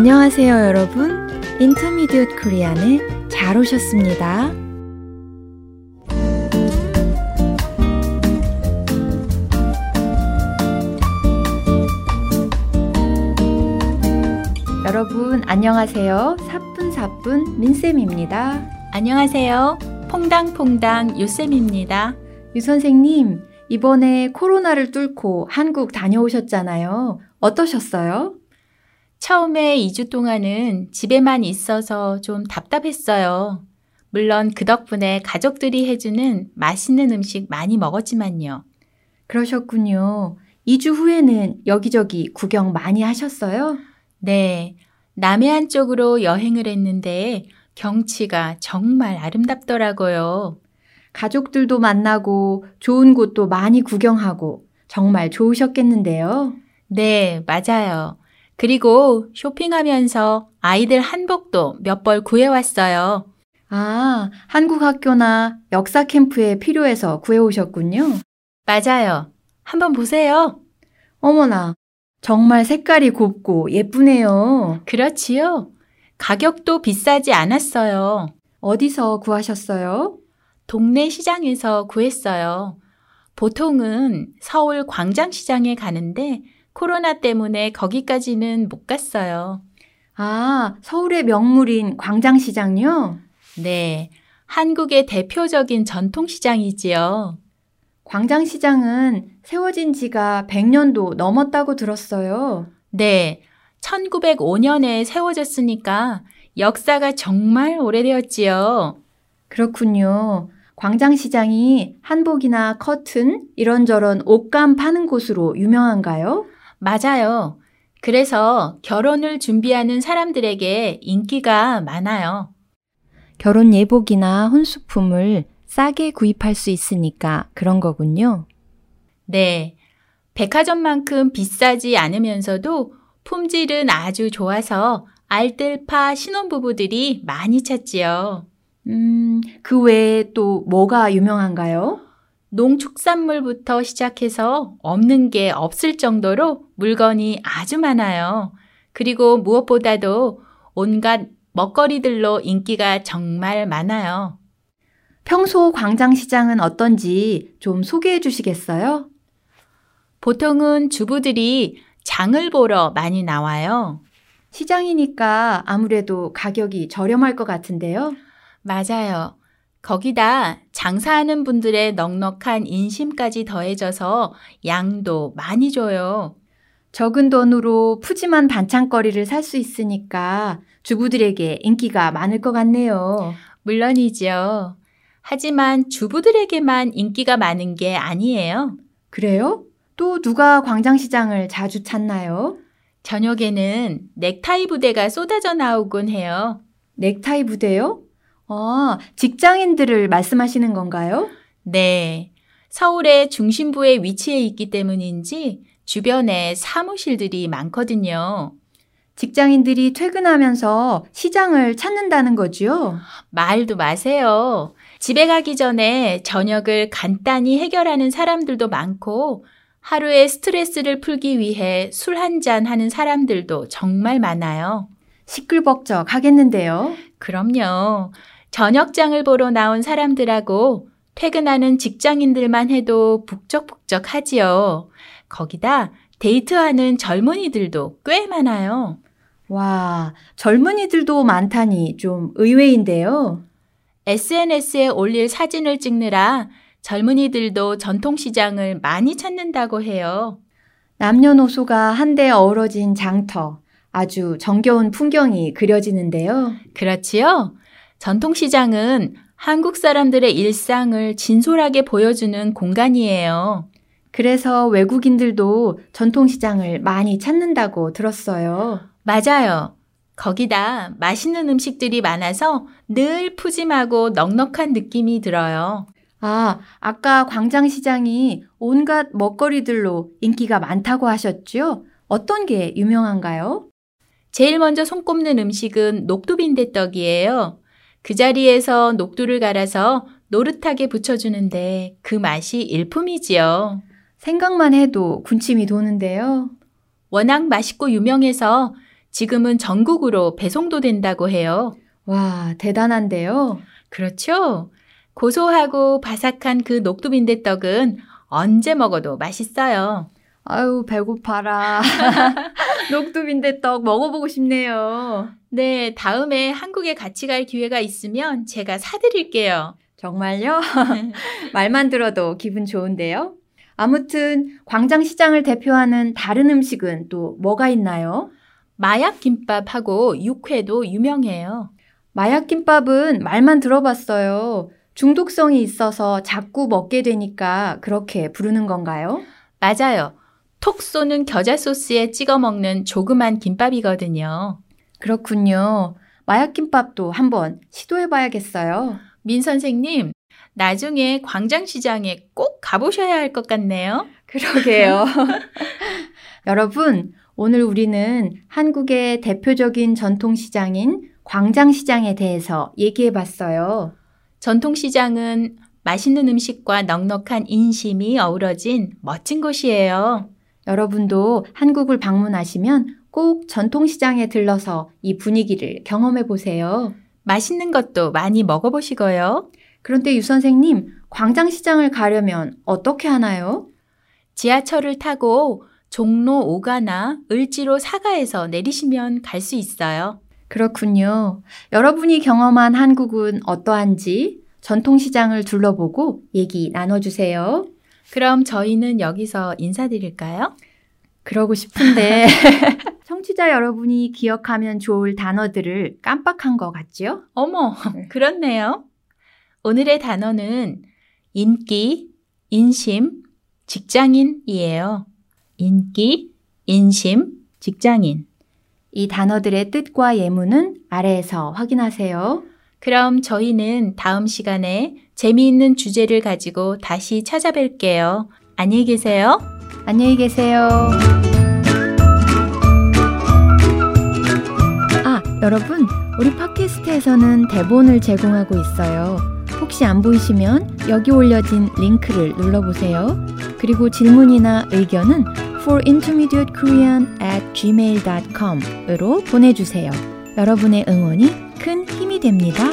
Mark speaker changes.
Speaker 1: 안녕하세요, 여러분. 인터미디엇 코리안에 잘 오셨습니다. 여러분, 안녕하세요. 사뿐사뿐 민쌤입니다.
Speaker 2: 안녕하세요. 퐁당퐁당 유쌤입니다.
Speaker 1: 유 선생님, 이번에 코로나를 뚫고 한국 다녀오셨잖아요. 어떠셨어요?
Speaker 2: 처음에 2주 동안은 집에만 있어서 좀 답답했어요. 물론 그 덕분에 가족들이 해주는 맛있는 음식 많이 먹었지만요.
Speaker 1: 그러셨군요. 2주 후에는 여기저기 구경 많이 하셨어요?
Speaker 2: 네. 남해안 쪽으로 여행을 했는데 경치가 정말 아름답더라고요.
Speaker 1: 가족들도 만나고 좋은 곳도 많이 구경하고 정말 좋으셨겠는데요.
Speaker 2: 네, 맞아요. 그리고 쇼핑하면서 아이들 한복도 몇 벌 구해왔어요.
Speaker 1: 아, 한국 학교나 역사 캠프에 필요해서 구해오셨군요.
Speaker 2: 맞아요. 한번 보세요.
Speaker 1: 어머나, 정말 색깔이 곱고 예쁘네요.
Speaker 2: 그렇지요. 가격도 비싸지 않았어요.
Speaker 1: 어디서 구하셨어요?
Speaker 2: 동네 시장에서 구했어요. 보통은 서울 광장시장에 가는데 코로나 때문에 거기까지는 못 갔어요.
Speaker 1: 아, 서울의 명물인 광장시장요?
Speaker 2: 네. 한국의 대표적인 전통시장이지요.
Speaker 1: 광장시장은 세워진 지가 100년도 넘었다고 들었어요.
Speaker 2: 네. 1905년에 세워졌으니까 역사가 정말 오래되었지요.
Speaker 1: 그렇군요. 광장시장이 한복이나 커튼, 이런저런 옷감 파는 곳으로 유명한가요?
Speaker 2: 맞아요. 그래서 결혼을 준비하는 사람들에게 인기가 많아요.
Speaker 1: 결혼 예복이나 혼수품을 싸게 구입할 수 있으니까 그런 거군요.
Speaker 2: 네. 백화점만큼 비싸지 않으면서도 품질은 아주 좋아서 알뜰파 신혼부부들이 많이 찾지요.
Speaker 1: 음, 그 외에 또 뭐가 유명한가요?
Speaker 2: 농축산물부터 시작해서 없는 게 없을 정도로 물건이 아주 많아요. 그리고 무엇보다도 온갖 먹거리들로 인기가 정말 많아요.
Speaker 1: 평소 광장시장은 어떤지 좀 소개해 주시겠어요?
Speaker 2: 보통은 주부들이 장을 보러 많이 나와요.
Speaker 1: 시장이니까 아무래도 가격이 저렴할 것 같은데요.
Speaker 2: 맞아요. 거기다 장사하는 분들의 넉넉한 인심까지 더해져서 양도 많이 줘요.
Speaker 1: 적은 돈으로 푸짐한 반찬거리를 살 수 있으니까 주부들에게 인기가 많을 것 같네요.
Speaker 2: 물론이죠. 하지만 주부들에게만 인기가 많은 게 아니에요.
Speaker 1: 그래요? 또 누가 광장시장을 자주 찾나요?
Speaker 2: 저녁에는 넥타이 부대가 쏟아져 나오곤 해요.
Speaker 1: 넥타이 부대요? 아, 직장인들을 말씀하시는 건가요?
Speaker 2: 네. 서울의 중심부에 위치해 있기 때문인지 주변에 사무실들이 많거든요.
Speaker 1: 직장인들이 퇴근하면서 시장을 찾는다는 거지요?
Speaker 2: 말도 마세요. 집에 가기 전에 저녁을 간단히 해결하는 사람들도 많고 하루의 스트레스를 풀기 위해 술 한 잔 하는 사람들도 정말 많아요.
Speaker 1: 시끌벅적 하겠는데요.
Speaker 2: 그럼요. 저녁장을 보러 나온 사람들하고 퇴근하는 직장인들만 해도 북적북적 하지요. 거기다 데이트하는 젊은이들도 꽤 많아요.
Speaker 1: 와, 젊은이들도 많다니 좀 의외인데요.
Speaker 2: SNS에 올릴 사진을 찍느라 젊은이들도 전통시장을 많이 찾는다고 해요.
Speaker 1: 남녀노소가 한데 어우러진 장터, 아주 정겨운 풍경이 그려지는데요.
Speaker 2: 그렇지요? 전통시장은 한국 사람들의 일상을 진솔하게 보여주는 공간이에요.
Speaker 1: 그래서 외국인들도 전통시장을 많이 찾는다고 들었어요.
Speaker 2: 맞아요. 거기다 맛있는 음식들이 많아서 늘 푸짐하고 넉넉한 느낌이 들어요.
Speaker 1: 아, 아까 광장시장이 온갖 먹거리들로 인기가 많다고 하셨죠? 어떤 게 유명한가요?
Speaker 2: 제일 먼저 손꼽는 음식은 녹두빈대떡이에요. 그 자리에서 녹두를 갈아서 노릇하게 부쳐주는데 그 맛이 일품이지요.
Speaker 1: 생각만 해도 군침이 도는데요.
Speaker 2: 워낙 맛있고 유명해서 지금은 전국으로 배송도 된다고 해요.
Speaker 1: 와, 대단한데요.
Speaker 2: 그렇죠? 고소하고 바삭한 그 녹두빈대떡은 언제 먹어도 맛있어요.
Speaker 1: 아유, 배고파라. 녹두빈대 떡 먹어보고 싶네요.
Speaker 2: 네, 다음에 한국에 같이 갈 기회가 있으면 제가 사드릴게요.
Speaker 1: 정말요? 말만 들어도 기분 좋은데요? 아무튼 광장시장을 대표하는 다른 음식은 또 뭐가 있나요?
Speaker 2: 마약 김밥하고 육회도 유명해요.
Speaker 1: 마약 김밥은 말만 들어봤어요. 중독성이 있어서 자꾸 먹게 되니까 그렇게 부르는 건가요?
Speaker 2: 맞아요. 톡 쏘는 겨자 소스에 찍어 먹는 조그만 김밥이거든요.
Speaker 1: 그렇군요. 마약김밥도 한번 시도해 봐야겠어요.
Speaker 2: 민 선생님, 나중에 광장시장에 꼭 가보셔야 할 것 같네요.
Speaker 1: 그러게요. 여러분, 오늘 우리는 한국의 대표적인 전통시장인 광장시장에 대해서 얘기해 봤어요.
Speaker 2: 전통시장은 맛있는 음식과 넉넉한 인심이 어우러진 멋진 곳이에요.
Speaker 1: 여러분도 한국을 방문하시면 꼭 전통시장에 들러서 이 분위기를 경험해 보세요.
Speaker 2: 맛있는 것도 많이 먹어보시고요.
Speaker 1: 그런데 유 선생님, 광장시장을 가려면 어떻게 하나요?
Speaker 2: 지하철을 타고 종로 5가나 을지로 4가에서 내리시면 갈 수 있어요.
Speaker 1: 그렇군요. 여러분이 경험한 한국은 어떠한지 전통시장을 둘러보고 얘기 나눠주세요.
Speaker 2: 그럼 저희는 여기서 인사드릴까요?
Speaker 1: 그러고 싶은데 청취자 여러분이 기억하면 좋을 단어들을 깜빡한 것 같지요?
Speaker 2: 어머, 그렇네요. 오늘의 단어는 인기, 인심, 직장인이에요. 인기, 인심, 직장인.
Speaker 1: 이 단어들의 뜻과 예문은 아래에서 확인하세요.
Speaker 2: 그럼 저희는 다음 시간에 재미있는 주제를 가지고 다시 찾아뵐게요. 안녕히 계세요.
Speaker 1: 안녕히 계세요. 아, 여러분, 우리 팟캐스트에서는 대본을 제공하고 있어요. 혹시 안 보이시면 여기 올려진 링크를 눌러보세요. 그리고 질문이나 의견은 forintermediatekorean at gmail.com으로 보내주세요. 여러분의 응원이 큰 힘이 됩니다.